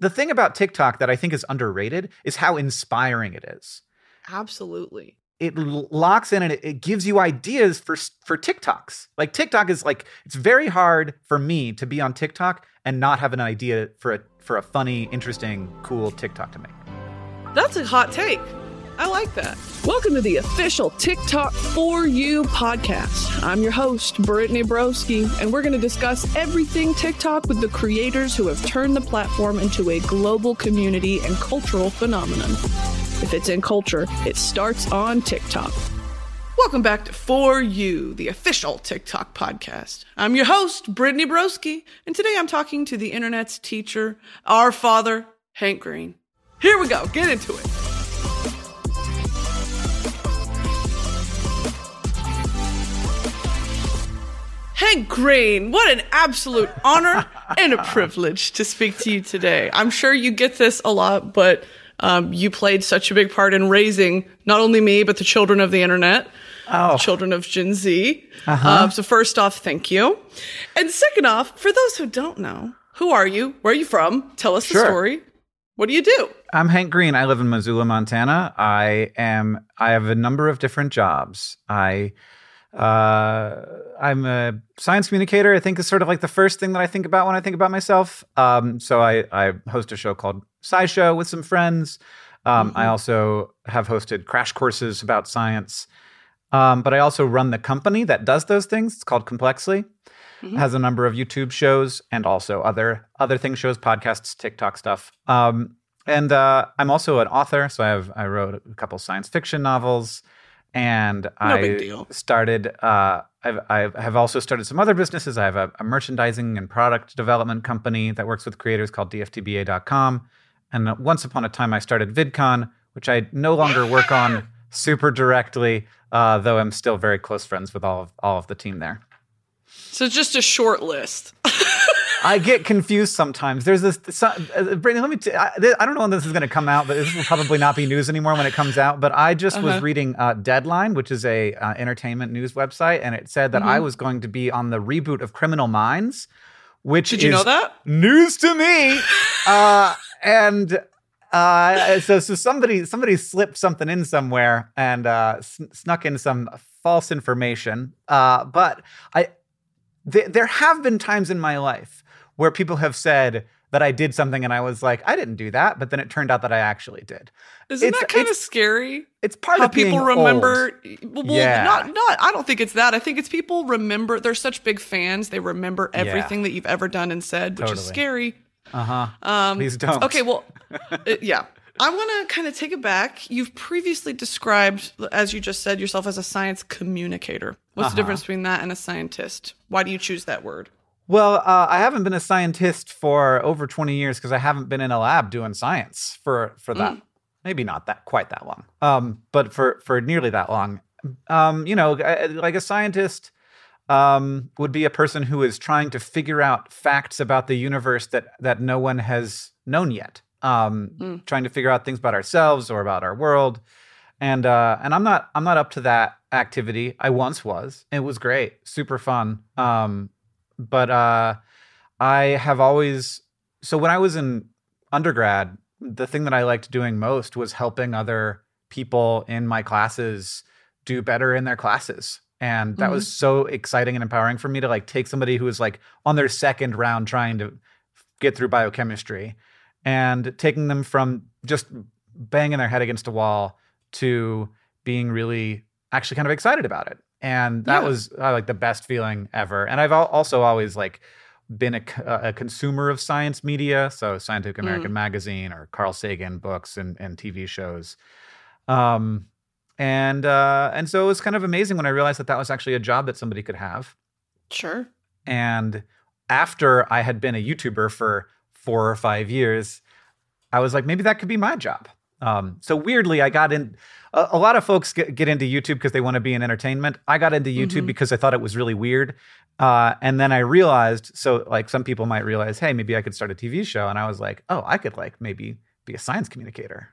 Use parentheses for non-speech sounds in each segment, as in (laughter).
the thing about TikTok that I think is underrated is how inspiring it is. Absolutely. It locks in and it, it gives you ideas for for TikToks. Like TikTok is like it's very hard for me to be on TikTok and not have an idea for a for a funny, interesting, cool TikTok to make. That's a hot take. I like that. Welcome to the official TikTok for You podcast. I'm your host, Brittany Broski, and we're going to discuss everything TikTok with the creators who have turned the platform into a global community and cultural phenomenon. If it's in culture, it starts on TikTok. Welcome back to For You, the official TikTok podcast. I'm your host, Brittany Broski, and today I'm talking to the internet's teacher, our father, Hank Green. Here we go, get into it. Hank Green, what an absolute honor and a privilege to speak to you today. I'm sure you get this a lot, but um, you played such a big part in raising not only me, but the children of the internet, Oh. children of Gen Z. Uh, so, first off, thank you. And second off, for those who don't know, who are you? Where are you from? Tell us Sure. the story. What do you do? I'm Hank Green. I live in Missoula, Montana. I am. I have a number of different jobs. I, uh, I'm a science communicator. I think is sort of like the first thing that I think about when I think about myself. Um, so I, I host a show called SciShow with some friends. Um, I also have hosted crash courses about science. Um, but I also run the company that does those things. It's called Complexly. It has a number of YouTube shows and also other other things, shows, podcasts, TikTok stuff. Um, and uh, I'm also an author, so I have I wrote a couple science fiction novels, and I big deal. started. Uh, I've I have also started some other businesses. I have a, a merchandising and product development company that works with creators called DFTBA.com. And once upon a time, I started VidCon, which I no longer work on (laughs) super directly, uh, though I'm still very close friends with all of all of the team there. So, just a short list. (laughs) I get confused sometimes. There's this, so, uh, Brittany. Let me. T- I, I don't know when this is going to come out, but this will probably not be news anymore when it comes out. But I just was Uh-huh. reading uh, Deadline, which is a uh, entertainment news website, and it said that I Mm-hmm. was going to be on the reboot of Criminal Minds, which Did you know that? news to me. (laughs) uh, and uh, so so somebody somebody slipped something in somewhere and uh, sn- snuck in some false information. Uh, but I th- there have been times in my life where people have said that I did something and I was like, I didn't do that, but then it turned out that I actually did. Isn't It's- that kind of scary? It's part how of people remember old. well, Yeah. not not I don't think it's that. I think it's people remember they're such big fans, they remember everything that you've ever done and said, which is scary. Uh huh. Um Please don't. Okay, well uh, yeah. I want to kind of take it back. You've previously described, as you just said, yourself as a science communicator. What's Uh-huh. the difference between that and a scientist? Why do you choose that word? Well, uh, I haven't been a scientist for over 20 years because I haven't been in a lab doing science for for that. Maybe not that quite that long, um, but for for nearly that long. Um, you know, I- like a scientist um, would be a person who is trying to figure out facts about the universe that that no one has known yet. Um, Mm. Trying to figure out things about ourselves or about our world, and uh, and I'm not I'm not up to that activity. I once was. It was great, super fun. Um, but uh, I have always so when I was in undergrad, the thing that I liked doing most was helping other people in my classes do better in their classes. And that was so exciting and empowering for me to like take somebody who was like on their second round trying to get through biochemistry and taking them from just banging their head against a wall to being really actually kind of excited about it. And that Yeah. was uh, like the best feeling ever. And I've al- also always like been a, c- a consumer of science media, so Scientific American Magazine or Carl Sagan books and, and TV shows. Um, and uh, and so it was kind of amazing when I realized that that was actually a job that somebody could have. Sure. And after I had been a YouTuber for four or five years, I was like, maybe that could be my job. Um, so weirdly, I got in. A, a lot of folks get, get into YouTube because they want to be in entertainment. I got into YouTube Mhm. because I thought it was really weird. Uh, and then I realized, so like some people might realize, hey, maybe I could start a TV show. And I was like, oh, I could like maybe be a science communicator.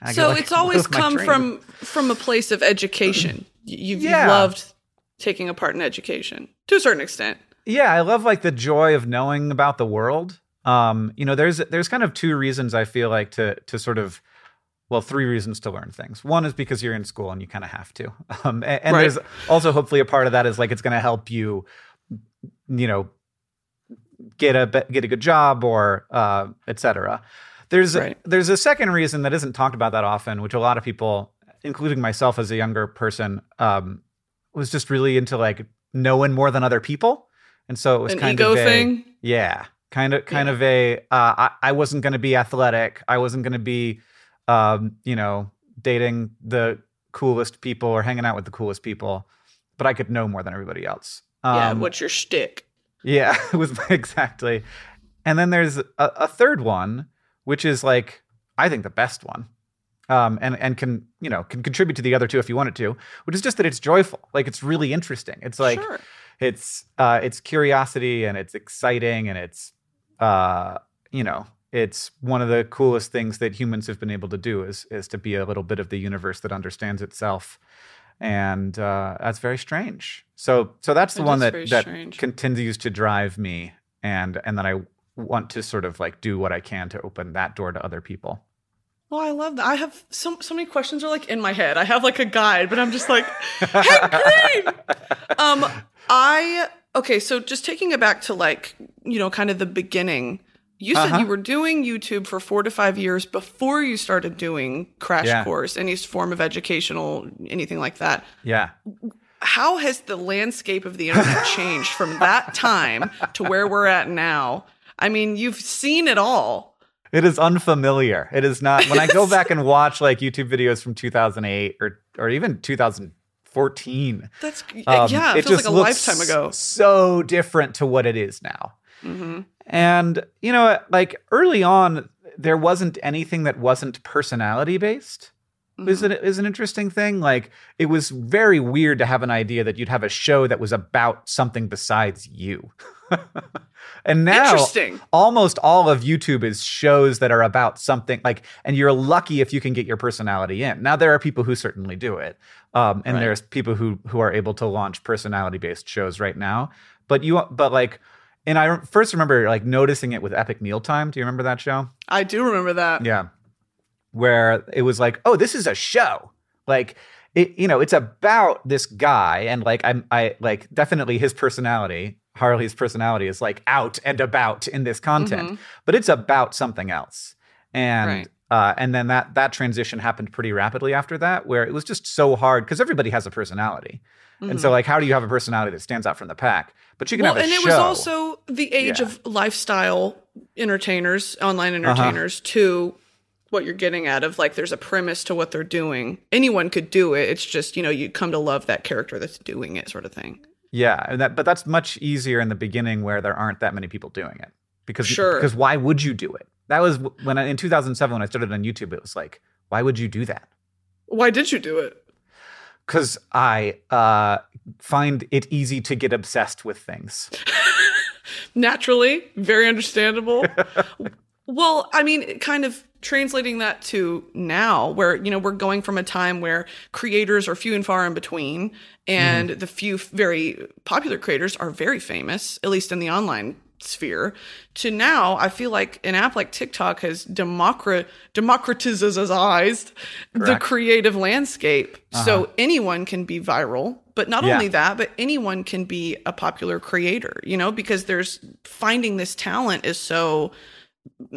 And I could, So like, it's (laughs) always come from from a place of education. You've, Yeah. you've loved taking a part in education to a certain extent. yeah i love like the joy of knowing about the world Um, you know, there's there's kind of two reasons I feel like to to sort of well, three reasons to learn things. One is because you're in school and you kind of have to. (laughs) Um, and, and Right. there's also hopefully a part of that is like it's going to help you, you know, get a get a good job or uh, et cetera. There's Right. there's a second reason that isn't talked about that often, which a lot of people, including myself as a younger person, um, was just really into like knowing more than other people, and so it was An kind of a, thing. yeah, kind of kind Yeah. of a. Uh, I, I wasn't going to be athletic. I wasn't going to be, um, you know, dating the coolest people or hanging out with the coolest people, but I could know more than everybody else. yeah, Um, what's your shtick? yeah, (laughs) was exactly. And then there's a, a third one, which is like I think the best one, um, and and can you know can contribute to the other two if you want it to, which is just that it's joyful. Like it's really interesting. It's like sure. it's uh, it's curiosity and it's exciting and it's uh, you know it's one of the coolest things that humans have been able to do is is to be a little bit of the universe that understands itself and uh, that's very strange so so that's the It one that that strange. continues to drive me and and that i want to sort of like do what i can to open that door to other people Well, I love that. I have so so many questions are like in my head. I have like a guide, but I'm just like, (laughs) hey, green. Um, I okay. So just taking it back to like you know, kind of the beginning. You said Uh-huh. you were doing YouTube for four to five years before you started doing Crash Yeah. Course, any form of educational, anything like that. yeah How has the landscape of the internet (laughs) changed from that time to where we're at now? I mean, you've seen it all. It is unfamiliar. It is not. When I go (laughs) back and watch like YouTube videos from 2008 or or even 2014, That's um, yeah, it, feels like a looks lifetime ago. So different to what it is now. hmm And you know, like early on, there wasn't anything that wasn't personality based. Is Mm-hmm. it is an interesting thing? Like it was very weird to have an idea that you'd have a show that was about something besides you. (laughs) and now Interesting. almost all of YouTube is shows that are about something like, and you're lucky if you can get your personality in. Now there are people who certainly do it, um, and Right. there's people who who are able to launch personality based shows right now. But you, but like, and I first remember like noticing it with Epic Mealtime. Do you remember that show? I do remember that. Yeah. Where it was like, oh, this is a show. Like it, you know, it's about this guy and like I'm I like definitely his personality, Harley's personality is like out and about in this content, Mhm. but it's about something else. And Right. Uh and then that that transition happened pretty rapidly after that where it was just so hard because everybody has a personality. And so like how do you have a personality that stands out from the pack? But you can well, have a and it show. was also the age Yeah. of lifestyle entertainers, online Uh-huh. entertainers, to what you're getting at of like there's a premise to what they're doing. Anyone could do it. It's just, you know, you come to love that character that's doing it, sort of thing. Yeah, and that but that's much easier in the beginning where there aren't that many people doing it. Because Sure. because why would you do it? That was when I, in 2007 when I started on YouTube it was like why would you do that? Why did you do it? Cuz I uh find it easy to get obsessed with things. (laughs) Naturally, very understandable. (laughs) well, I mean, kind of translating that to now, where, you know, we're going from a time where creators are few and far in between, and the few very popular creators are very famous, at least in the online sphere, to now, I feel like an app like TikTok has democrat- democratized the creative landscape. Uh-huh. So anyone can be viral. But not Yeah. only that, but anyone can be a popular creator, you know, because there's finding this talent is so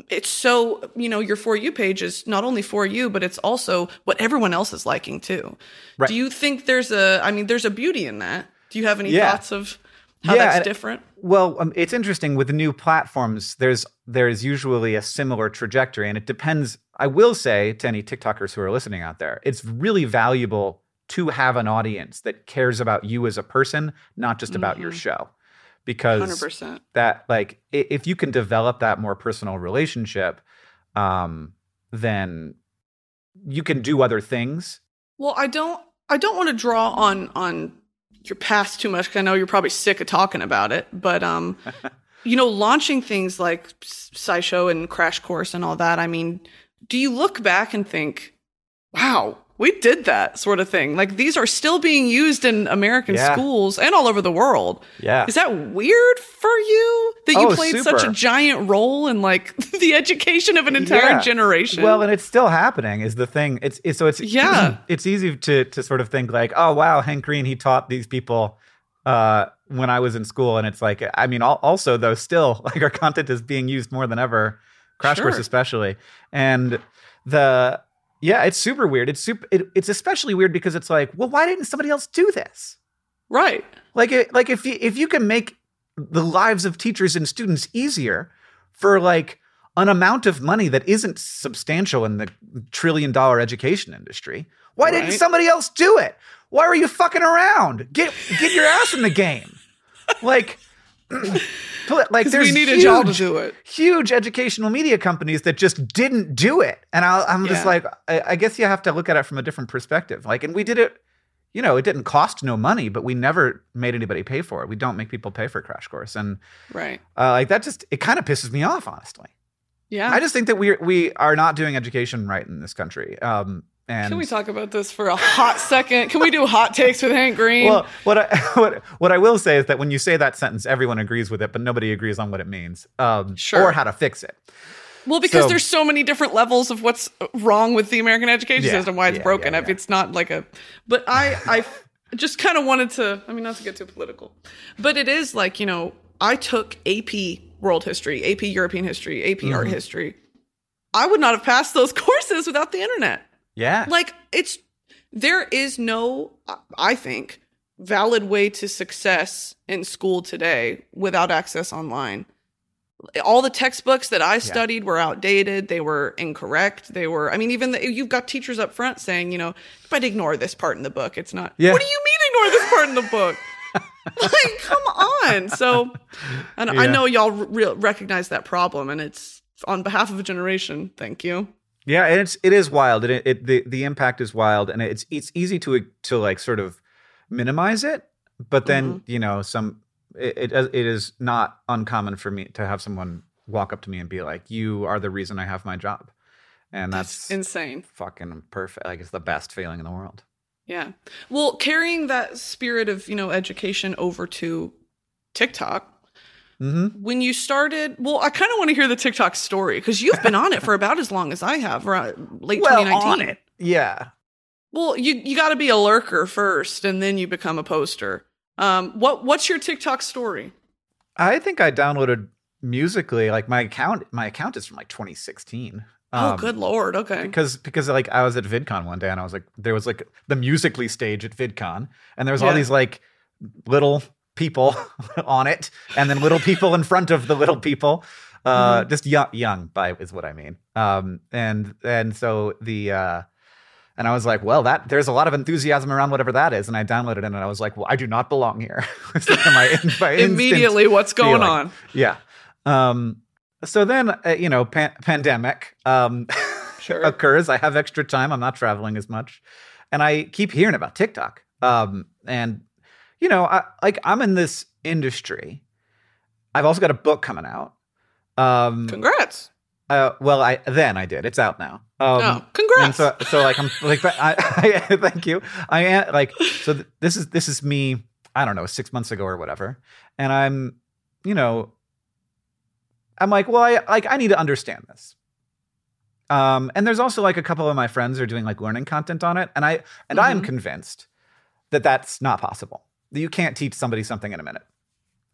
it's so you know your for you page is not only for you but it's also what everyone else is liking too Right. do you think there's a i mean there's a beauty in that do you have any Yeah. thoughts of how Yeah, that's different Well, um, it's interesting with new platforms. There's there's usually a similar trajectory, and it depends. I will say to any TikTokers who are listening out there, it's really valuable to have an audience that cares about you as a person, not just about your Mhm. show, because 100% that like if you can develop that more personal relationship, um, then you can do other things. well i don't i don't want to draw on on your past too much 'cause i know you're probably sick of talking about it but um (laughs) you know launching things like SciShow and crash course and all that i mean do you look back and think wow we did that sort of thing. Like these are still being used in American Yeah. schools and all over the world. Yeah. Is that weird for you that you Oh, played such a giant role in like (laughs) the education of an entire Yeah. generation? Well, and it's still happening is the thing. It's, it's so it's Yeah. it's easy to to sort of think like, oh wow, Hank Green he taught these people uh when I was in school and it's like I mean al- also though still (laughs) like our content is being used more than ever Crash Course especially. And the yeah, it's super weird. It's super it, it's especially weird because it's like, well, why didn't somebody else do this? right. Like it, like if you if you can make the lives of teachers and students easier for like an amount of money that isn't substantial in the trillion dollar education industry, why didn't somebody else do it? Why were you fucking around? Get get your ass in the game. (laughs) Like (clears throat) like there's we need huge, a job to do it. huge educational media companies that just didn't do it. And I, I'm just Yeah. like, I, I guess you have to look at it from a different perspective. Like, and we did it, you know, it didn't cost no money, but we never made anybody pay for it. We don't make people pay for Crash Course. And Right. uh, like that just, it kind of pisses me off, honestly. Yeah. I just think that we we are not doing education right in this country. Um, and Can we talk about this for a hot second? Can we do hot takes with Hank Green? Well, what I (laughs) what, what I will say is that when you say that sentence, everyone agrees with it, but nobody agrees on what it means, um, Sure. or how to fix it. Well, because So- there's so many different levels of what's wrong with the American education Yeah, system, why it's yeah, broken. yeah. It's not like a, but I, I (laughs) just kind of wanted to. I mean, not to get too political, but it is like you know, I took AP World History, AP European History, AP Mm-hmm. Art History. I would not have passed those (laughs) courses without the internet. Yeah, Like it's there is no, I think, valid way to success in school today without access online all the textbooks that I studied were outdated. They were incorrect. They were, I mean, even the, you've got teachers up front saying, you know, but I'd ignore this part in the book. It's not, Yeah. what do you mean ignore this part in the book? (laughs) like, come on. So, and I know y'all re- recognize that problem and it's on behalf of a generation. Thank you. Yeah, and it's it is wild, and it, it the the impact is wild, and it's it's easy to uh, to like sort of minimize it, but then mm-hmm. you know some it, it it is not uncommon for me to have someone walk up to me and be like, "You are the reason I have my job," and that's, That's insane. fucking perfect. Like it's the best feeling in the world. Yeah. Well, carrying that spirit of, you know, education over to TikTok, hmm when you started, well, I kind of want to hear the TikTok story because you've been on it for about as long as I have, around late Well, 2019. on it, yeah. Well, you you got to be a lurker first, and then you become a poster. Um, what what's your TikTok story? I think I downloaded Musical.ly like my account. My account is from like 2016. oh, Um, good lord. Okay. because because like I was at VidCon one day and I was like there was like the Musical.ly stage at VidCon and there was all these like little people (laughs) on it and then little people in front of the little people uh Mm-hmm. just young young by is what I mean um and and so the uh and I was like, well, that there's a lot of enthusiasm around whatever that is, and I downloaded it, and I was like, well, I do not belong here. (laughs) My, my Immediately, what's going feeling. on? Yeah. Um. So then, uh, you know, pan- pandemic. Um. (laughs) Sure. occurs. I have extra time. I'm not traveling as much, and I keep hearing about TikTok. Um, and you know, I, like I'm in this industry. I've also got a book coming out. Um, Congrats. uh, well, I then I did. It's out now. Um, oh, and congrats. so, so like I'm like, I, (laughs) I thank you. I am like, so th- this is this is me. I don't know, six months ago or whatever, and I'm, you know, I'm like, well, I like I need to understand this. Um, and there's also like a couple of my friends are doing like learning content on it, and I and I'm Mhm. convinced that that's not possible. You can't teach somebody something in a minute.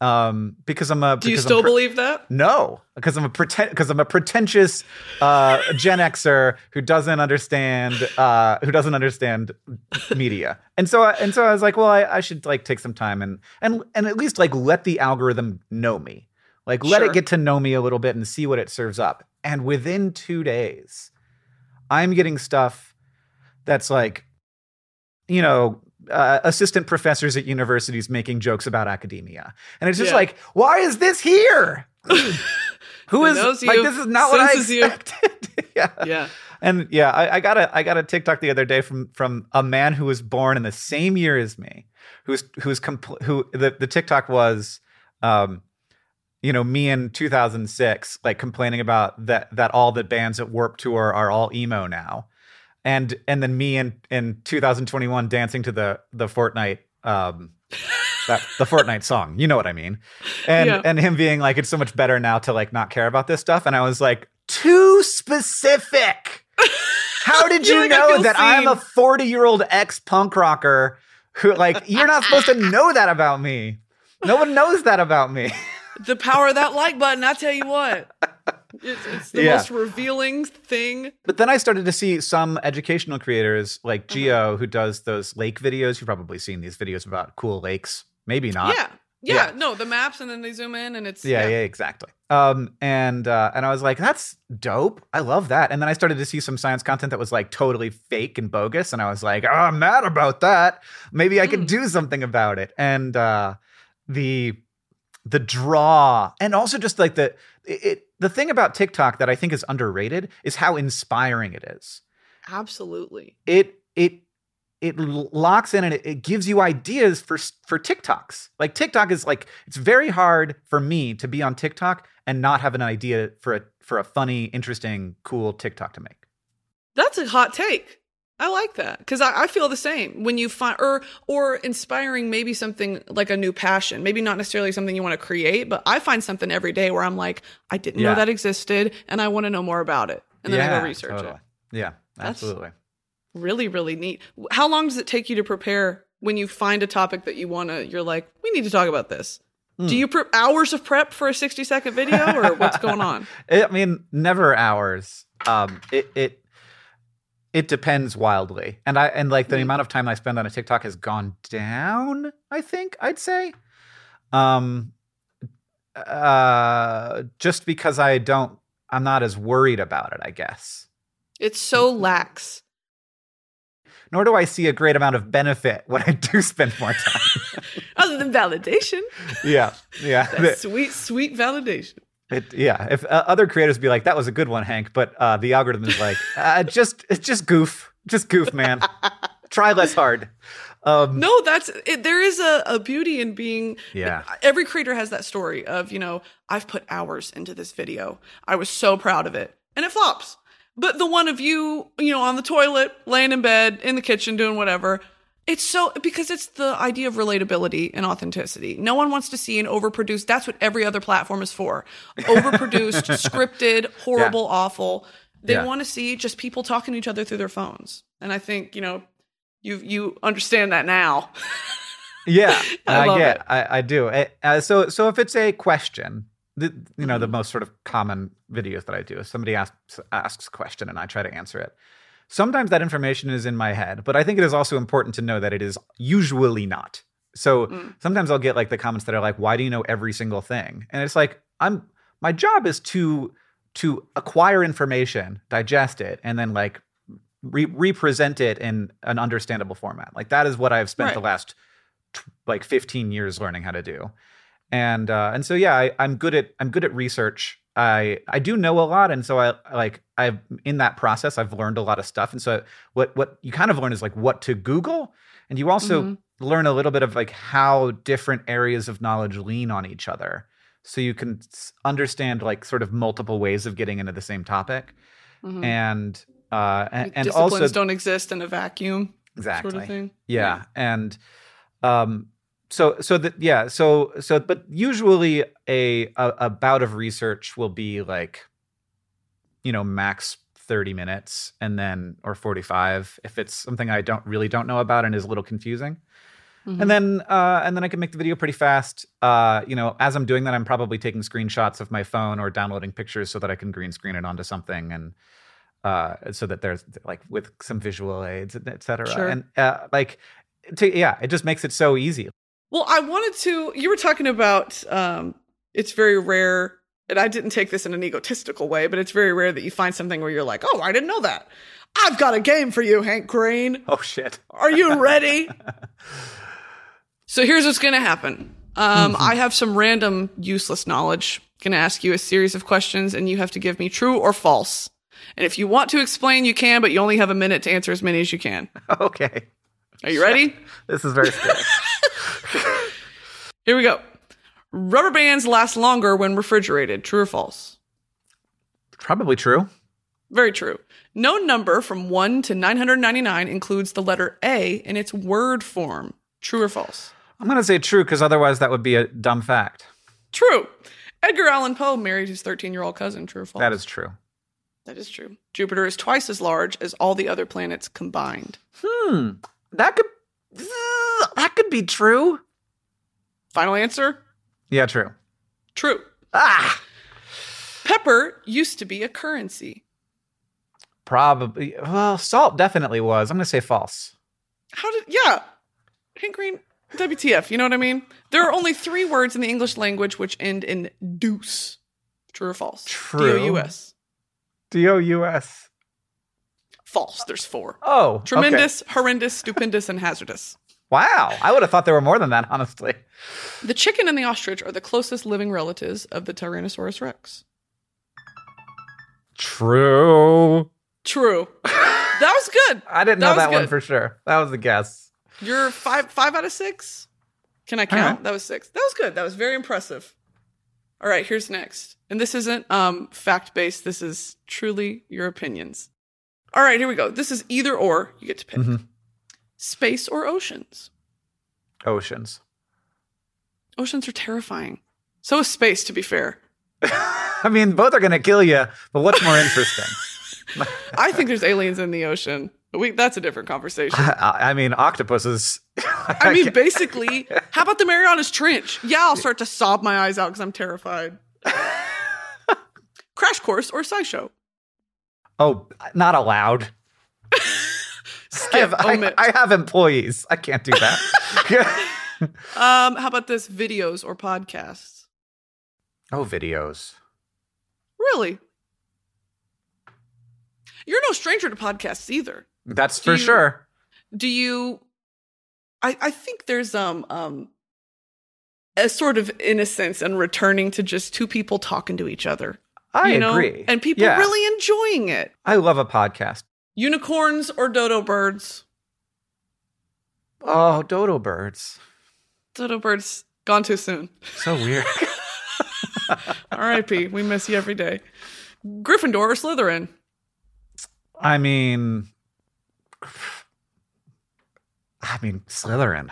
Um, because I'm a Do you still pre- believe that? no, because I'm a pretend because I'm a pretentious uh, Gen Xer who doesn't understand uh, who doesn't understand media, and so I, and so I was like, well, I, I should like take some time and and and at least like let the algorithm know me, like let Sure. it get to know me a little bit and see what it serves up. And within two days, I'm getting stuff that's like, you know. Uh, assistant professors at universities making jokes about academia, and it's just Yeah. like, why is this here? (laughs) Who is like you, this is not what I expected. (laughs) yeah. Yeah. And yeah, I, I got a I got a TikTok the other day from from a man who was born in the same year as me, who's who's compl- who the, the TikTok was um you know, me in 2006 like complaining about that that all the bands at Warped Tour are all emo now. And and then me in in 2021 dancing to the the Fortnite um that the Fortnite song. You know what I mean? And Yeah. and him being like, it's so much better now to like not care about this stuff. And I was like, too specific. How (laughs) did You're like, know that I'm a 40 year old ex punk rocker who like you're not supposed to know that about me. No one knows that about me. the power of that like button. I tell you what, (laughs) it's, it's the Yeah. most revealing thing. But then I started to see some educational creators like Geo who does those lake videos. You've probably seen these videos about cool lakes. Maybe not. yeah. yeah, yeah. No, the maps, and then they zoom in, and it's Yeah, yeah, exactly. Um, and uh, and I was like, that's dope. I love that. And then I started to see some science content that was like totally fake and bogus, and I was like, oh, I'm mad about that. Maybe I could Mm. do something about it. And uh, the the draw, and also just like the it, the thing about TikTok that I think is underrated is how inspiring it is. absolutely. It it it locks in and it, it gives you ideas for for TikToks. Like TikTok is like it's very hard for me to be on TikTok and not have an idea for a for a funny, interesting, cool TikTok to make. That's a hot take. I like that because I, I feel the same when you find or or inspiring maybe something like a new passion, maybe not necessarily something you want to create, but I find something every day where I'm like, I didn't Yeah. know that existed, and I want to know more about it, and then I go research totally. it. Yeah, That's- absolutely. Really, really neat. How long does it take you to prepare when you find a topic that you want to? You're like, we need to talk about this. Hmm. Do you pre- hours of prep for a 60 second video, or what's going on? (laughs) I mean, never hours. Um, it it it depends wildly, and I and like the Mm. amount of time I spend on a TikTok has gone down. I think I'd say, um, uh, just because I don't, I'm not as worried about it. I guess. It's so lax. Nor do I see a great amount of benefit when I do spend more time. (laughs) Other than validation, (laughs) yeah, yeah. sweet, sweet validation. It, yeah, if uh, other creators be like, "That was a good one, Hank," but uh, the algorithm is like, (laughs) uh, "Just, it's just goof, just goof, man. Try less hard." Um, No, that's it, there is a, a beauty in being. Yeah. Every creator has that story of you know I've put hours into this video. I was so proud of it, and it flops. But the one of you, you know, on the toilet, laying in bed, in the kitchen, doing whatever. It's so because it's the idea of relatability and authenticity. No one wants to see an overproduced. That's what every other platform is for. (laughs) Overproduced, scripted, horrible, awful. They Yeah. want to see just people talking to each other through their phones. And I think you know, you you understand that now. (laughs) yeah, I I, get, it. I, I do. Uh, Uh, so, so if it's a question, the, you know, the Mhm. most sort of common videos that I do is somebody asks asks a question and I try to answer it. Sometimes that information is in my head, but I think it is also important to know that it is usually not. So Mm. sometimes I'll get like the comments that are like, "Why do you know every single thing?" And it's like, I'm my job is to to acquire information, digest it, and then like re- represent it in an understandable format. Like that is what I've spent the last tw- like 15 years learning how to do. And uh, and so yeah, I, I'm good at I'm good at research. I I do know a lot, and so I like I've in that process I've learned a lot of stuff. And so what what you kind of learn is like what to Google, and you also Mhm. learn a little bit of like how different areas of knowledge lean on each other, so you can understand like sort of multiple ways of getting into the same topic, Mhm. and uh and, and disciplines also don't exist in a vacuum, exactly sort of thing. yeah and um so so that yeah so so but usually a, a a bout of research will be like you know max 30 minutes and then or 45 if it's something i don't really don't know about and is a little confusing Mhm. and then uh and then i can make the video pretty fast uh you know as i'm doing that i'm probably taking screenshots of my phone or downloading pictures so that i can green screen it onto something and uh so that there's like with some visual aids et cetera Sure. and uh like to, yeah it just makes it so easy Well, I wanted to. You were talking about um, it's very rare, and I didn't take this in an egotistical way, but it's very rare that you find something where you're like, "Oh, I didn't know that." I've got a game for you, Hank Green. oh shit Are you ready? (laughs) so here's what's going to happen. Um, I have some random useless knowledge. Going to ask you a series of questions, and you have to give me true or false. And if you want to explain, you can, but you only have a minute to answer as many as you can. (laughs) okay Are you ready? (laughs) this is very scary Here we go. Rubber bands last longer when refrigerated. True or false? probably true Very true. No number from 1 to 999 includes the letter A in its word form. True or false? I'm going to say true because otherwise that would be a dumb fact. True. Edgar Allan Poe married his 13 year old cousin. True or false? That is true. That is true. Jupiter is twice as large as all the other planets combined. Hmm. That could that could be true. Final answer? Yeah, true. True. Ah. Pepper used to be a currency. Probably. Well, salt definitely was. I'm going to say false. How did, yeah. Hank Green, WTF, you know what I mean? There are only three words in the English language which end in deuce. True or false? True. D-O-U-S. D O U S. False. There's four. Oh. okay. Tremendous, horrendous, stupendous, and hazardous. Wow. I would have thought there were more than that, honestly. The chicken and the ostrich are the closest living relatives of the Tyrannosaurus rex. True. True. (laughs) that was good. I didn't That know that one for sure. That was a guess. You're five five out of six. Can I count? That was six. That was good. That was very impressive. All right, here's next. And this isn't um fact based. This is truly your opinions. All right, here we go. This is either or. You get to pick. Mhm. Space or oceans. Oceans. Oceans are terrifying. So is space, to be fair. (laughs) I mean, both are going to kill you, but what's more interesting? (laughs) I think there's aliens in the ocean. We, that's a different conversation. (laughs) I, I mean, octopuses. I mean, basically, how about the Marianas Trench? Yeah, I'll start to sob my eyes out because I'm terrified. Crash Course or SciShow? oh, not allowed. I have, (laughs) I. I have employees. I can't do that. (laughs) Um, how about this? Videos or podcasts? oh, videos. Really? You're no stranger to podcasts either. That's Do for you- sure. Do you? I I think there's um um a sort of innocence and returning to just two people talking to each other. I you know? agree. and people Yeah. really enjoying it. I love a podcast. Unicorns or dodo birds? Oh, dodo birds. Dodo birds gone too soon. So weird. (laughs) (laughs) R.I.P. we miss you every day. Gryffindor or Slytherin? I mean, I mean, Slytherin.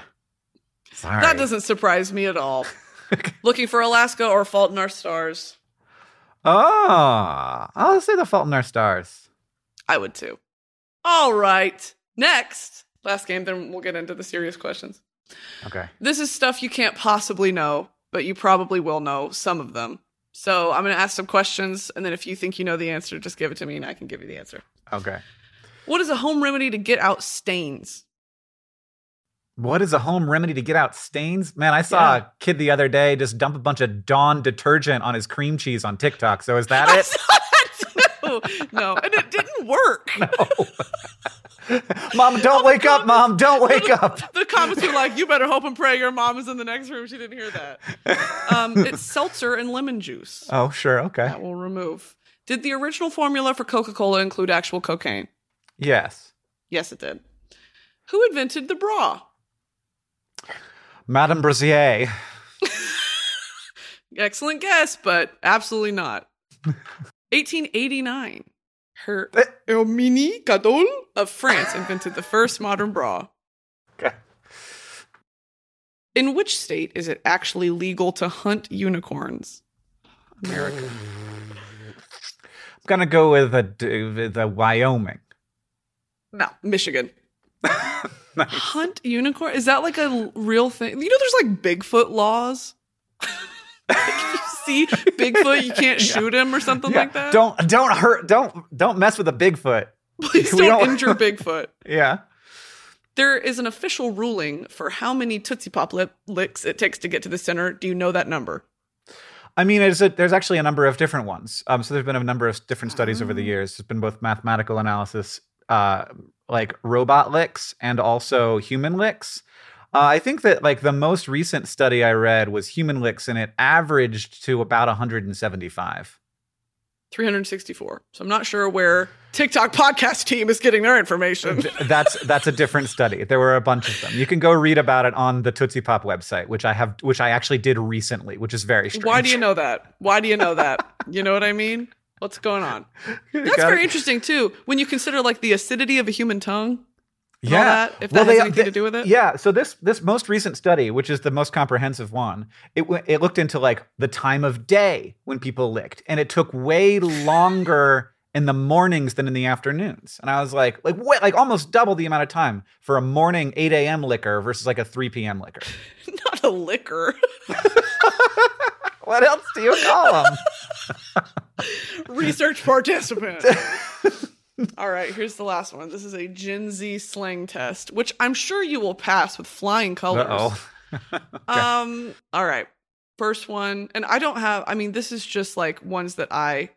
Sorry. That doesn't surprise me at all. (laughs) Looking for Alaska or Fault in Our Stars? Oh, I'll say the Fault in Our Stars. I would too. All right. Next, last game, then we'll get into the serious questions. Okay. This is stuff you can't possibly know, but you probably will know some of them. So I'm going to ask some questions, and then if you think you know the answer, just give it to me and I can give you the answer. Okay. What is a home remedy to get out stains? What is a home remedy to get out stains? Man, I saw Yeah. a kid the other day just dump a bunch of Dawn detergent on his cream cheese on TikTok. So is that (laughs) it? No, and it didn't work. (laughs) Mom, don't wake up, Mom. Don't wake up. The comments were like, "You better hope and pray your mom is in the next room." She didn't hear that. Um, it's seltzer and lemon juice. Oh, sure. Okay. That will remove. Did the original formula for Coca Cola include actual cocaine? Yes. Yes, it did. Who invented the bra? Madame Brazier. (laughs) Excellent guess, but absolutely not. (laughs) 1889. Her Eh. Herminie Cadolle of France invented the first modern bra. Okay. In which state is it actually legal to hunt unicorns? America. (sighs) I'm gonna go with a a Wyoming. No, Michigan. (laughs) Hunt unicorn? Is that like a real thing? You know, there's like Bigfoot laws. (laughs) Like, if you see Bigfoot, you can't shoot him or something Yeah, like that. Don't don't hurt. Don't don't mess with a Bigfoot. please don't, don't- injure (laughs) Bigfoot. Yeah. There is an official ruling for how many Tootsie Pop lip licks it takes to get to the center. Do you know that number? I mean, there's, a, there's actually a number of different ones. Um, so there's been a number of different studies over the years. There's been both mathematical analysis, uh, like robot licks, and also human licks. Uh, I think that like the most recent study I read was human licks, and it averaged to about 175. 364. So I'm not sure where TikTok podcast team is getting their information. That's that's a different study. There were a bunch of them. You can go read about it on the Tootsie Pop website, which I have, which I actually did recently, which is very strange. Why do you know that? Why do you know that? You know what I mean? What's going on? (laughs) That's very interesting too. When you consider like the acidity of a human tongue. Yeah, that, if that has anything to do with it. Yeah. So this this most recent study, which is the most comprehensive one, it it looked into like the time of day when people licked, and it took way longer (laughs) in the mornings than in the afternoons. And I was like, like wait, like almost double the amount of time for a morning 8 a.m. licker versus like a 3 p.m. licker. (laughs) Not a liquor. (laughs) What else do you call them? Research participant. All right, here's the last one. This is a Gen Z slang test, which I'm sure you will pass with flying colors. Uh-oh. (laughs) (laughs) Um, all right. First one, and I don't have I mean, this is just like ones that I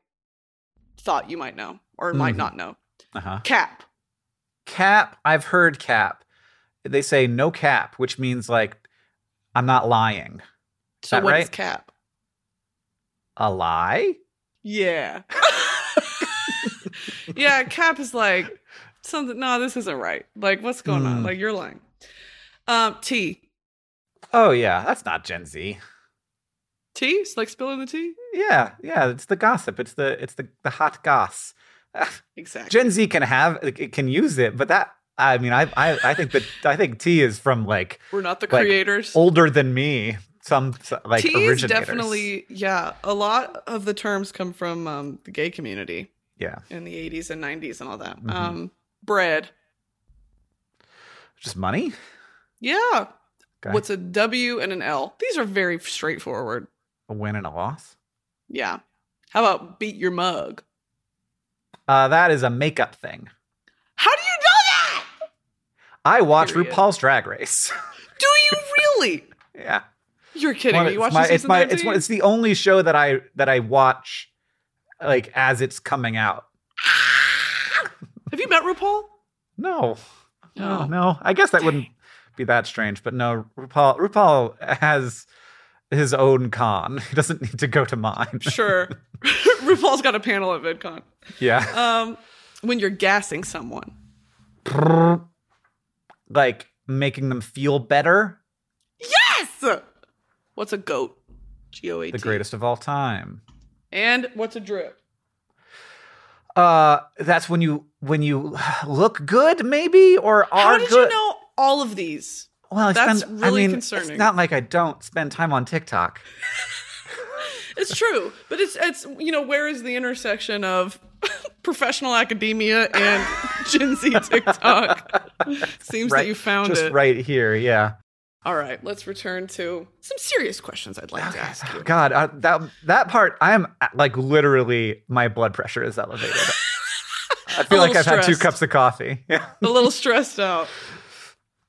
thought you might know or might Mhm. not know. Uh-huh. Cap. Cap, I've heard cap. They say no cap, which means like I'm not lying. So that what is right? cap? A lie? Yeah. (laughs) (laughs) yeah, cap is like something no, this isn't right. Like what's going on? Hmm. Like you're lying. Um, tea. Oh yeah, that's not Gen Z. Tea? It's like spilling the tea? Yeah, yeah, it's the gossip. It's the it's the the hot goss. (laughs) Exactly. Gen Z can have it can use it, but that I mean, I I I think that I think tea is from like We're not the like, creators. older than me. Some s- like tea is definitely yeah. A lot of the terms come from um, the gay community yeah, in the 80s and 90s and all that. Mhm. Um, bread. just money. Yeah. Okay. What's a W and an L? These are very straightforward. a win and a loss? Yeah. How about beat your mug? Uh, that is a makeup thing. How do you know that? I watch Period. RuPaul's Drag Race. (laughs) Do you really? yeah, You're kidding One- me. You watch it's my, the it's my it's it's the only show that I that I watch like as it's coming out. (laughs) Have you met RuPaul? No, no, No. no. I guess that wouldn't be that strange, but no. RuPaul RuPaul has his own con. (laughs) He doesn't need to go to mine. (laughs) Sure. RuPaul's got a panel at VidCon. yeah, Um, when you're gassing someone. like making them feel better. Yes! What's a goat? G O A T. The greatest of all time. And what's a drip? Uh, that's when you when you look good, maybe, or are How did good. you know all of these? Well, I That's spend, really I mean, concerning. It's not like I don't spend time on TikTok. (laughs) It's true, but it's it's you know where is the intersection of (laughs) professional academia and (laughs) Gen Z TikTok? Seems that you found it just it. right here. Yeah. All right, let's return to some serious questions I'd like to ask you. God, uh, that that part, I am uh, like literally, my blood pressure is elevated. (laughs) I feel like I've had two cups of coffee. Yeah. a little stressed out.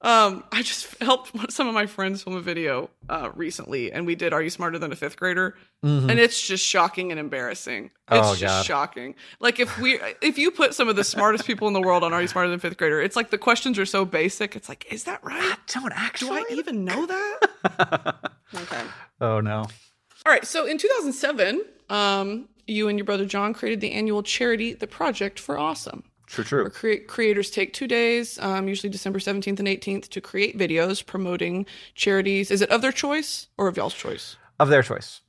Um, I just (laughs) helped some of my friends film a video uh, recently, and we did "Are You Smarter Than a Fifth Grader?" Mhm. and it's just shocking and embarrassing. It's Oh, just God. shocking. Like if we, if you put some of the smartest people in the world on "Are You Smarter Than a Fifth Grader?" It's like the questions are so basic. It's like, is that right? I don't Do. I even know that? (laughs) okay. oh no. All right. So in 2007, um, you and your brother John created the annual charity, the Project for Awesome. True. True. crea- creators take two days, um, usually December 17th and 18th, to create videos promoting charities. Is it of their choice or of y'all's choice? Of their choice.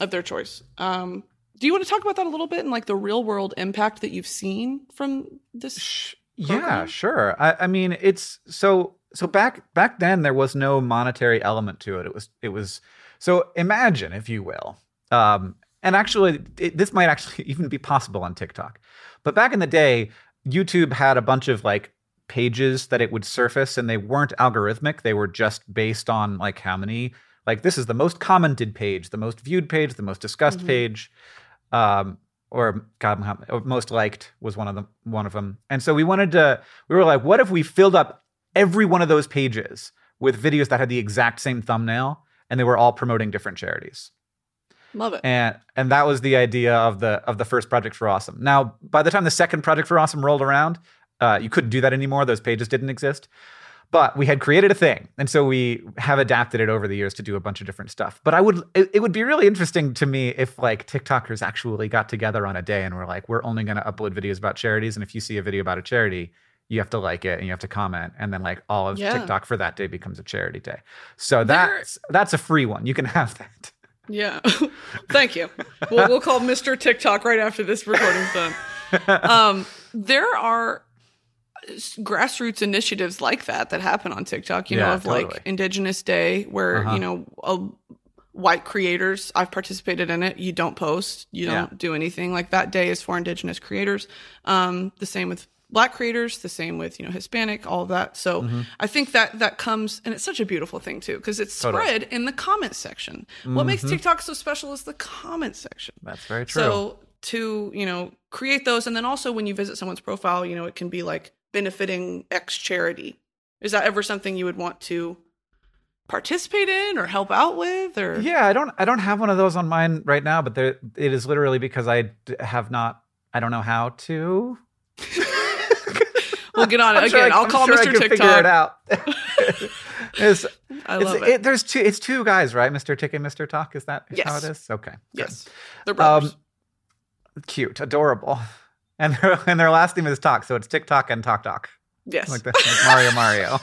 Of their choice. Um, do you want to talk about that a little bit and like the real world impact that you've seen from this? Sh- Yeah, sure. I, I mean, it's so so back back then there was no monetary element to it. It was it was so imagine, if you will, um, and actually it, this might actually (laughs) even be possible on TikTok. But back in the day, YouTube had a bunch of like pages that it would surface, and they weren't algorithmic. They were just based on like how many. Like this is the most commented page, the most viewed page, the most discussed Mhm. page. Um, or God, or most liked was one of them. One of them, and so we wanted to. We were like, what if we filled up every one of those pages with videos that had the exact same thumbnail, and they were all promoting different charities? Love it. And and that was the idea of the of the first Project for Awesome. Now, by the time the second Project for Awesome rolled around, uh, you couldn't do that anymore. Those pages didn't exist. But we had created a thing, and so we have adapted it over the years to do a bunch of different stuff. But I would, it, it would be really interesting to me if like TikTokers actually got together on a day and were like, we're only going to upload videos about charities, and if you see a video about a charity, you have to like it and you have to comment, and then like all of Yeah. TikTok for that day becomes a charity day. So There- that's that's a free one. You can have that. Yeah. (laughs) Thank you. We'll, we'll call Mr. TikTok right after this recording's done. Um, there are grassroots initiatives like that that happen on TikTok, you know, of totally. like Indigenous Day, where, Uh-huh. you know, uh, white creators, I've participated in it. You don't post, you don't do anything. Like that day is for Indigenous creators. Um, the same with black creators the same with you know hispanic all of that so Mm-hmm. i think that that comes and it's such a beautiful thing too because it's Totally. spread in the comment section what makes tiktok so special is the comment section That's very true. so to you know create those, and then also when you visit someone's profile, you know it can be like benefiting X charity. Is that ever something you would want to participate in or help out with? Or Yeah, I don't I don't have one of those on mine right now, but there it is literally because i have not I don't know how to. (laughs) we'll get on it again. I- I'll I'm call sure I Mr. can TikTok. Figure it out. (laughs) it's, I it's, it. it- There's two. It's two guys, right? Mr. Tick and Mr. Talk. Is that how Yes. it is? Okay. good. Yes, they're brothers. Um, cute, adorable, and their (laughs) and their last name is Talk, so it's TikTok and Talk Talk, yes, like, the, like Mario Mario.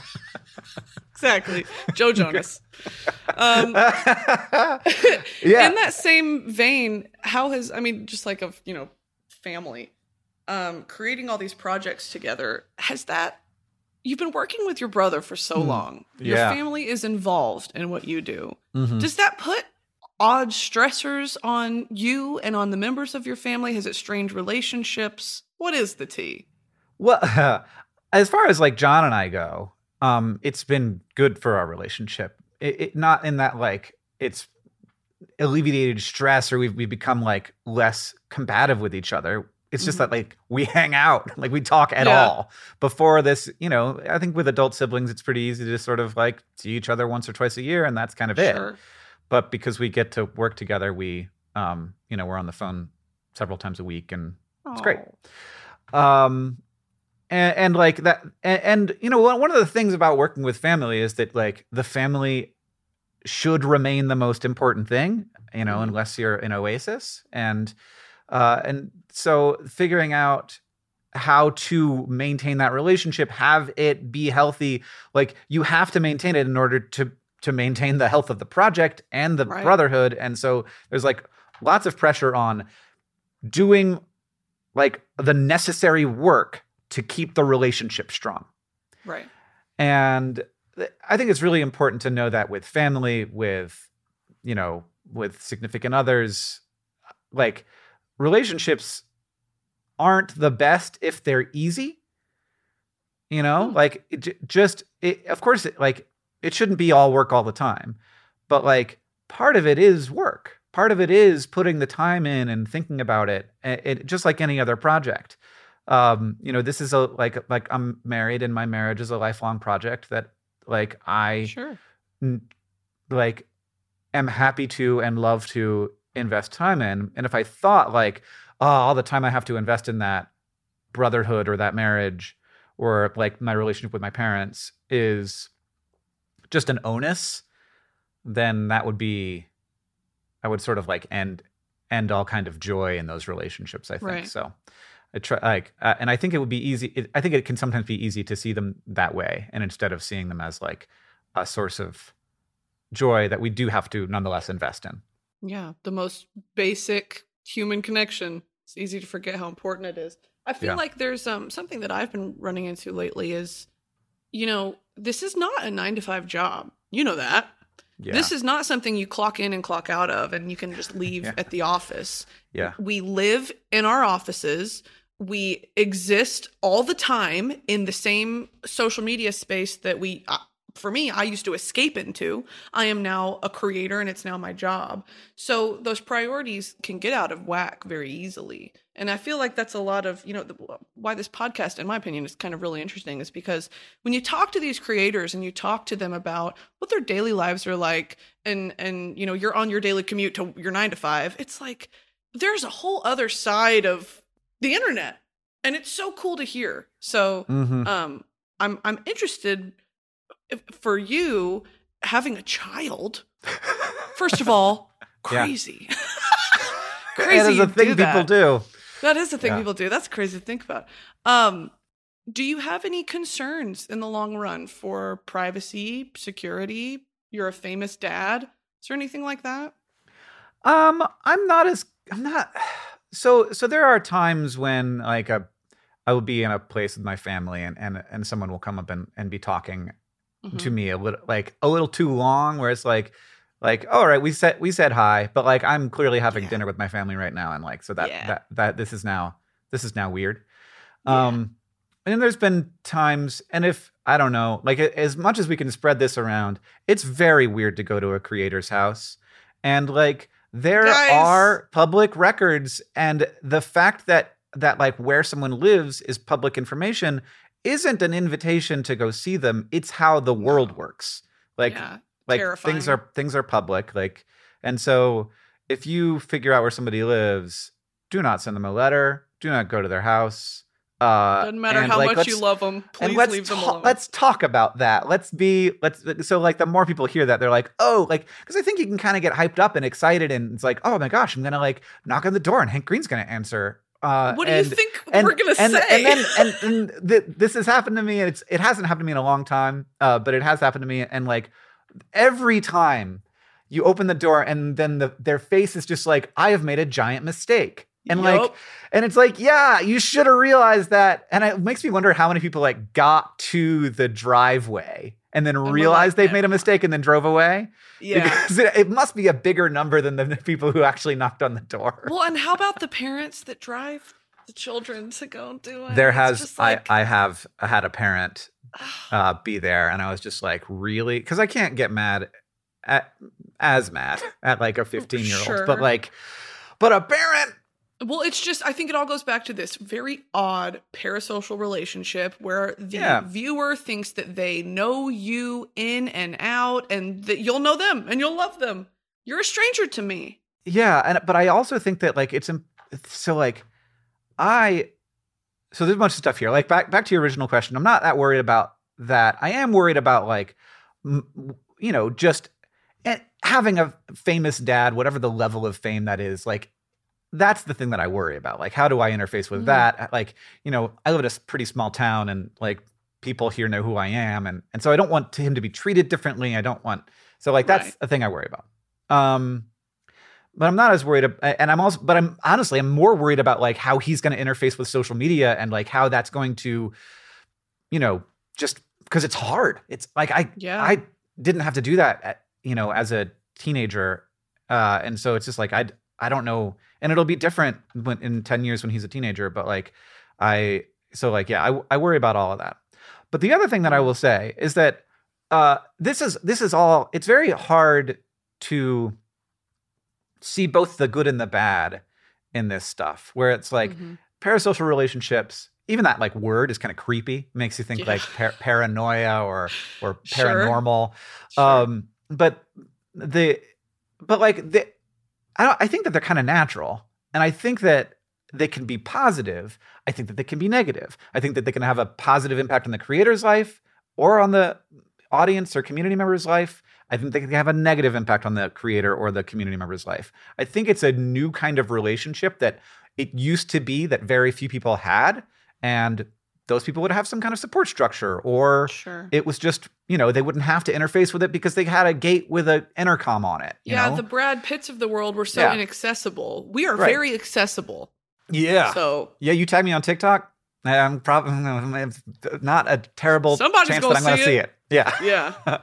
(laughs) exactly. Joe Jonas. Um, yeah. in that same vein, how has I mean, just like of you know, family, um, creating all these projects together, has that you've been working with your brother for so Hmm. long. Your family is involved in what you do. Mhm. Does that put odd stressors on you and on the members of your family? Has it strained relationships? What is the tea? Well, (laughs) as far as like John and I go, um, it's been good for our relationship. It, it not in that like it's alleviated stress or we've we've become like less combative with each other. It's just Mhm. that like we (laughs) hang out, like we talk at Yeah. all. Before this, you know, I think with adult siblings, it's pretty easy to sort of like see each other once or twice a year, and that's kind of it but because we get to work together we um you know we're on the phone several times a week and It's great. Um and, and like that and, and you know one of the things about working with family is that like the family should remain the most important thing you know Mhm. unless you're an oasis and uh and so figuring out how to maintain that relationship have it be healthy like you have to maintain it in order to to maintain the health of the project and the Right. brotherhood and so there's like lots of pressure on doing like the necessary work to keep the relationship strong Right. and i think it's really important to know that with family with you know with significant others like relationships aren't the best if they're easy you know Hmm. like it, just it, of course it, like it shouldn't be all work all the time but like part of it is work part of it is putting the time in and thinking about it, it, it just like any other project um you know this is a like like i'm married and my marriage is a lifelong project that like i Sure. n- like am happy to and love to invest time in and if i thought like oh all the time i have to invest in that brotherhood or that marriage or like my relationship with my parents is just an onus then that would be i would sort of like end end all kind of joy in those relationships i think Right. so I try like, uh, and I think it would be easy. It, I think it can sometimes be easy to see them that way, and instead of seeing them as like a source of joy that we do have to nonetheless invest in. Yeah, the most basic human connection. It's easy to forget how important it is. I feel Yeah. like there's um something that I've been running into lately is, you know, this is not a nine to five job. You know that. Yeah, This is not something you clock in and clock out of and you can just (laughs) leave Yeah. at the office. yeah, We live in our offices. We exist all the time in the same social media space that we, uh, for me, I used to escape into. I am now a creator and it's now my job. So those priorities can get out of whack very easily. And I feel like that's a lot of, you know, the, why this podcast, in my opinion, is kind of really interesting is because when you talk to these creators and you talk to them about what their daily lives are like and, and, you know, you're on your daily commute to your nine to five, it's like, there's a whole other side of the internet and it's so cool to hear so hmm um i'm i'm interested for you having a child (laughs) first of all crazy. (laughs) Crazy is you a thing do people do. that is the thing Yeah. people do. That's crazy to think about. Um do you have any concerns in the long run for privacy security? You're a famous dad. Is there anything like that? Um, I'm not as I'm not so so there are times when like a I will be in a place with my family and and and someone will come up and, and be talking Mhm. to me a little like a little too long where it's like like all right we said we said hi but like I'm clearly having Yeah. dinner with my family right now and like so that Yeah. that that this is now this is now weird. Yeah. Um and there's been times and if I don't know like as much as we can spread this around it's very weird to go to a creator's house and like there Guys. are public records and the fact that that like where someone lives is public information isn't an invitation to go see them it's how the world works like yeah. like things are things are public like and so if you figure out where somebody lives do not send them a letter do not go to their house uh Doesn't matter how like, much you love them. Please leave them ta- alone. let's talk about that. Let's be let's so like the more people hear that they're like, "Oh, like cuz I think you can kind of get hyped up and excited and it's like, "Oh my gosh, I'm to like knock on the door and Hank Green's to answer." Uh what do and, you think and, we're gonna and, say? And then and, and th- this has happened to me and it's it hasn't happened to me in a long time, uh but it has happened to me and like every time you open the door and then the their face is just like, "I have made a giant mistake." And like and it's like, yeah, you should have realized that. And it makes me wonder how many people like got to the driveway and then were realized like, they've made a mistake and then drove away. yeah. Because it, it must be a bigger number than the (laughs) people who actually knocked on the door. Well, and how about the parents that drive the children to go do it? there It's has like, I, I have I had a parent (sighs) uh, be there and I was just like, really? Because I can't get mad at as mad at like a 15 year old. Sure. But like, but a parent Well, it's just I think it all goes back to this very odd parasocial relationship where the Yeah. viewer thinks that they know you in and out and that you'll know them and you'll love them. You're a stranger to me. Yeah, and but I also think that like it's im- so like I so there's a bunch of stuff here. Like back back to your original question, I'm not that worried about that. I am worried about like m- you know just eh, having a famous dad, whatever the level of fame that is. Like that's the thing that I worry about. Like how do I interface with Mhm. that? Like you know I live in a pretty small town and like people here know who I am and and so I don't want him to be treated differently. I don't want so like that's Right. a thing I worry about. Um but I'm not as worried ab- and I'm also but I'm honestly I'm more worried about like how he's going to interface with social media and like how that's going to you know just because it's hard. It's like I Yeah. I didn't have to do that at, you know as a teenager uh and so it's just like I I don't know and it'll be different when in 10 years when he's a teenager but like I so like yeah I I worry about all of that. But the other thing that I will say is that uh this is this is all it's very hard to see both the good and the bad in this stuff where it's like Mhm. parasocial relationships even that like word is kind of creepy makes you think Yeah. like par- paranoia or or paranormal Sure. um but the but like the i i think that they're kind of natural and i think that they can be positive i think that they can be negative. I think that they can have a positive impact on the creator's life or on the audience or community member's life. I think they can have a negative impact on the creator or the community member's life. I think it's a new kind of relationship that it used to be that very few people had and those people would have some kind of support structure or sure. it was just you know they wouldn't have to interface with it because they had a gate with an intercom on it you yeah, know? the Brad Pitts of the world were so Yeah. inaccessible. We are Right. very accessible. yeah So yeah you tag me on tiktok i'm probably not a terrible Somebody's chance that i'm going to see see it yeah yeah.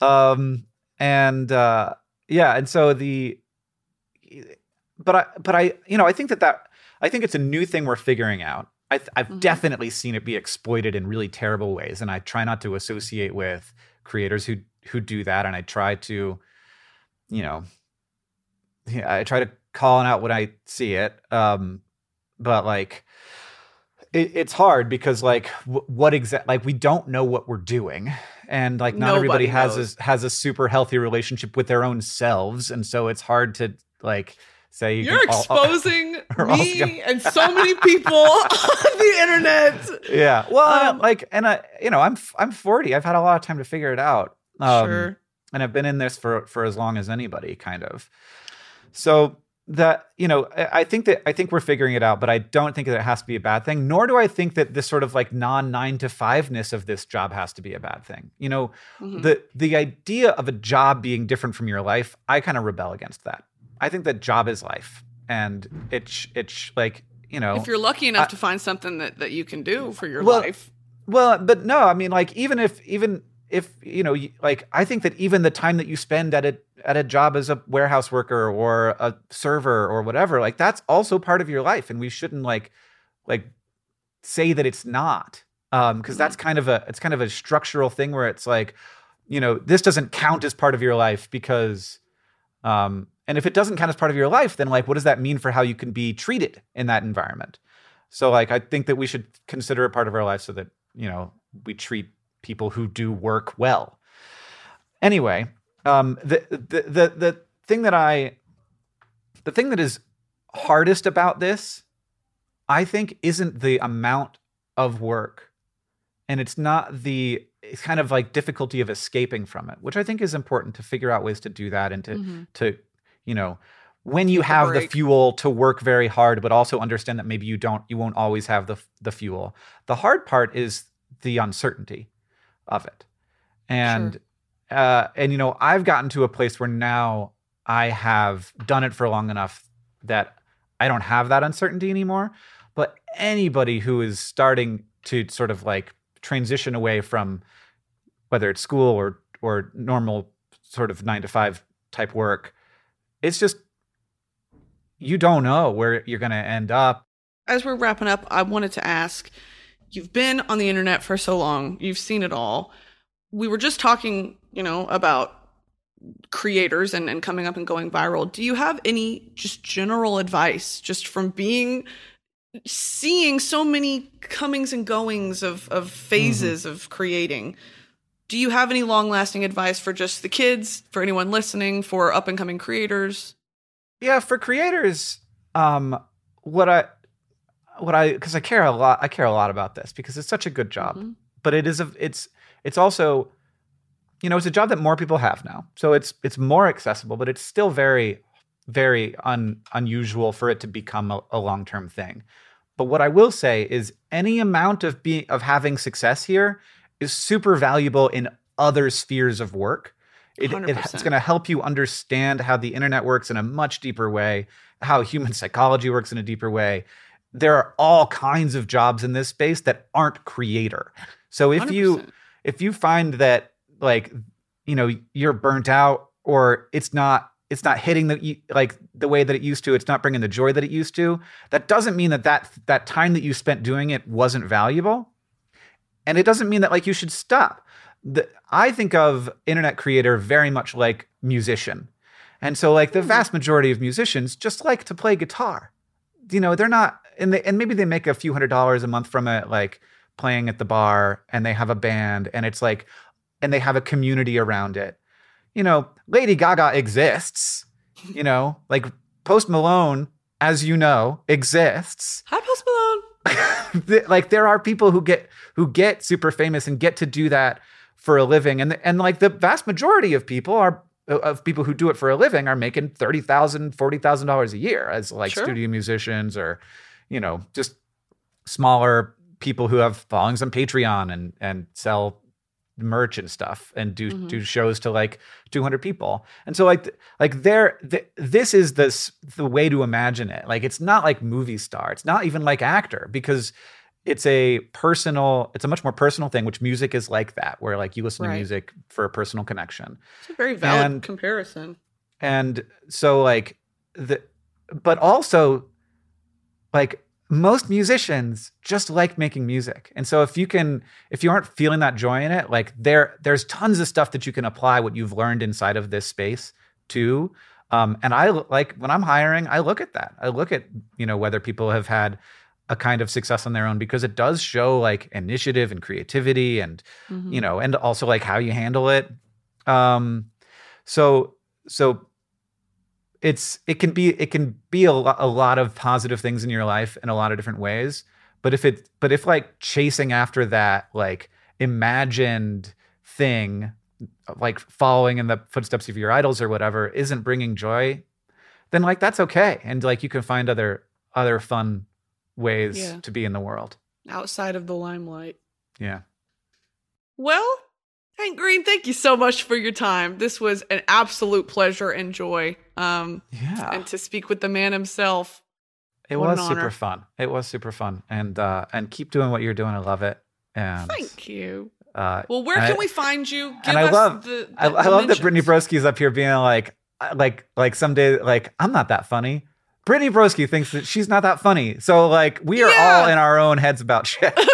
(laughs) um and uh yeah and so the but i but i you know i think that that i think it's a new thing we're figuring out I th- I've Mhm. definitely seen it be exploited in really terrible ways, and I try not to associate with creators who who do that. And I try to, you know, yeah, I try to call it out when I see it. Um, but like, it, it's hard because like, w- what exact like we don't know what we're doing, and like not everybody Nobody has a, has a super healthy relationship with their own selves, and so it's hard to like you You're can all- all- exposing (laughs) me (laughs) and so many people (laughs) on the internet. yeah well Um, like and i you know i'm I'm 40 i've had a lot of time to figure it out um sure. and i've been in this for for as long as anybody kind of so that you know I, I think that i think we're figuring it out but i don't think that it has to be a bad thing nor do i think that this sort of like non nine to five ness of this job has to be a bad thing you know Mhm. the the idea of a job being different from your life i kind of rebel against that I think that job is life, and it's it's like you know If you're lucky enough I- to find something that, that you can do for your Well, life. Well, but no, I mean, like even if even if you know, like I think that even the time that you spend at a at a job as a warehouse worker or a server or whatever, like that's also part of your life, and we shouldn't like like say that it's not, um, because that's kind of a it's kind of a structural thing where it's like, you know, this doesn't count as part of your life because, um, and if it doesn't count as part of your life, then like, what does that mean for how you can be treated in that environment? So like I think that we should consider it part of our life so that, you know, we treat people who do work well. Anyway, um the the the, the thing that I the thing that is hardest about this I think isn't the amount of work and it's not the it's kind of like difficulty of escaping from it, which I think is important to figure out ways to do that and to Mhm. to you know when you have the fuel to work very hard but also understand that maybe you don't you won't always have the the fuel. The hard part is the uncertainty of it. And uh and you know i've gotten to a place where now i have done it for long enough that i don't have that uncertainty anymore. But anybody who is starting to sort of like transition away from whether it's school or or normal sort of 9 to 5 type work it's just you don't know where you're going to end up As we're wrapping up, I wanted to ask you've been on the internet for so long, you've seen it all. We were just talking, you know, about creators and, and coming up and going viral. Do you have any just general advice just from being seeing so many comings and goings of, of mm-hmm. phases of creating? Do you have any long lasting advice for just the kids, for anyone listening, for up and coming creators? yeah for creators um what i what i because i care a lot i care a lot about this because it's such a good job Mhm. but it is a it's it's also you know it's a job that more people have now so it's it's more accessible but it's still very very un, unusual for it to become a, a long-term thing but what i will say is any amount of being of having success here is super valuable in other spheres of work. It, it, it's going to help you understand how the internet works in a much deeper way how human psychology works in a deeper way. There are all kinds of jobs in this space that aren't creator. So if you 100%. if you find that like you know you're burnt out or it's not it's not hitting the like the way that it used to it's not bringing the joy that it used to that doesn't mean that that that time that you spent doing it wasn't valuable and it doesn't mean that like you should stop. The, i think of internet creator very much like musician. And so like the Hmm. vast majority of musicians just like to play guitar. You know they're not and they and maybe they make a few hundred dollars a month from it like playing at the bar and they have a band and it's like and they have a community around it. You know lady gaga exists you know? Like post malone as you know exists. Hi, Post Malone. (laughs) Like there are people who get who get super famous and get to do that for a living and and like the vast majority of people are of people who do it for a living are making $30,000 $40,000 a year as like Sure. studio musicians or you know just smaller people who have followings on Patreon and and sell merch and stuff and do Mhm. do shows to like 200 people. And so like like there th- this is this the way to imagine it. Like it's not like movie star. It's not even like actor because it's a personal it's a much more personal thing which music is like that where like you listen Right. to music for a personal connection. It's a very valid And- comparison. And so like the but also like most musicians just like making music. And so if you can if you aren't feeling that joy in it, like there there's tons of stuff that you can apply what you've learned inside of this space to. Um, and I like when I'm hiring, I look at that. I look at, you know, whether people have had a kind of success on their own because it does show like initiative and creativity and Mhm. you know, and also like how you handle it. Um, so so it's it can be it can be a, lo- a lot of positive things in your life in a lot of different ways. But if it but if like chasing after that like imagined thing, like following in the footsteps of your idols or whatever, isn't bringing joy, then like that's okay, and like you can find other other fun ways Yeah. to be in the world. outside of the limelight. Yeah. Well, Hank Green, thank you so much for your time. This was an absolute pleasure and joy. Um, Yeah. and to speak with the man himself. It was super honor. fun. It was super fun. And uh and keep doing what you're doing. I love it. And Thank you. uh Well, where I- can we find you? Give and I us love- the, I, the I love that Brittany. Broski's up here being like like like someday like I'm not that funny. Brittany Broski thinks that she's not that funny. So like we are Yeah. all in our own heads about shit. (laughs)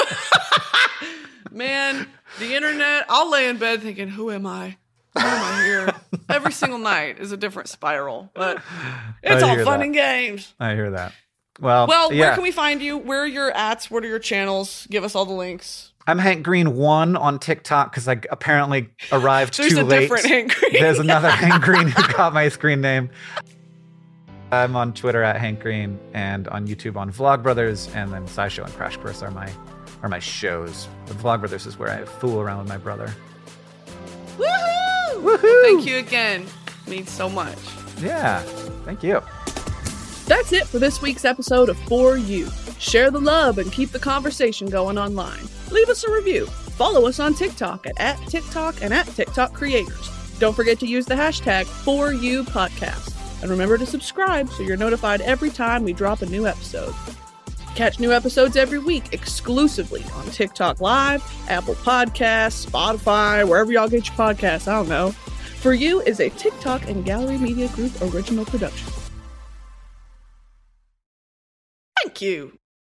(laughs) Man, the internet, I'll lay in bed thinking, who am I? Why am I here? (laughs) Every single night is a different spiral, but it's all fun that. and games. I hear that. Well, Well, yeah. where can we find you? Where are your ats? What are your channels? Give us all the links. I'm Hank Green one on TikTok because I apparently arrived (laughs) There's too a late. different Hank Green. There's another (laughs) Hank Green who got my screen name. I'm on Twitter at Hank Green and on YouTube on Vlogbrothers, and then SciShow and Crash Course are my are my shows. The Vlogbrothers is where I fool around with my brother. Woohoo! Woohoo! Thank you again. Means so much. Yeah, thank you. That's it for this week's episode of For You. Share the love and keep the conversation going online. Leave us a review. Follow us on TikTok at, at TikTok and at TikTok Creators. Don't forget to use the hashtag For You Podcast. And remember to subscribe so you're notified every time we drop a new episode. Catch new episodes every week exclusively on TikTok Live, Apple Podcasts, Spotify, wherever y'all get your podcasts. I don't know. For You is a TikTok and Gallery Media Group original production. Thank you.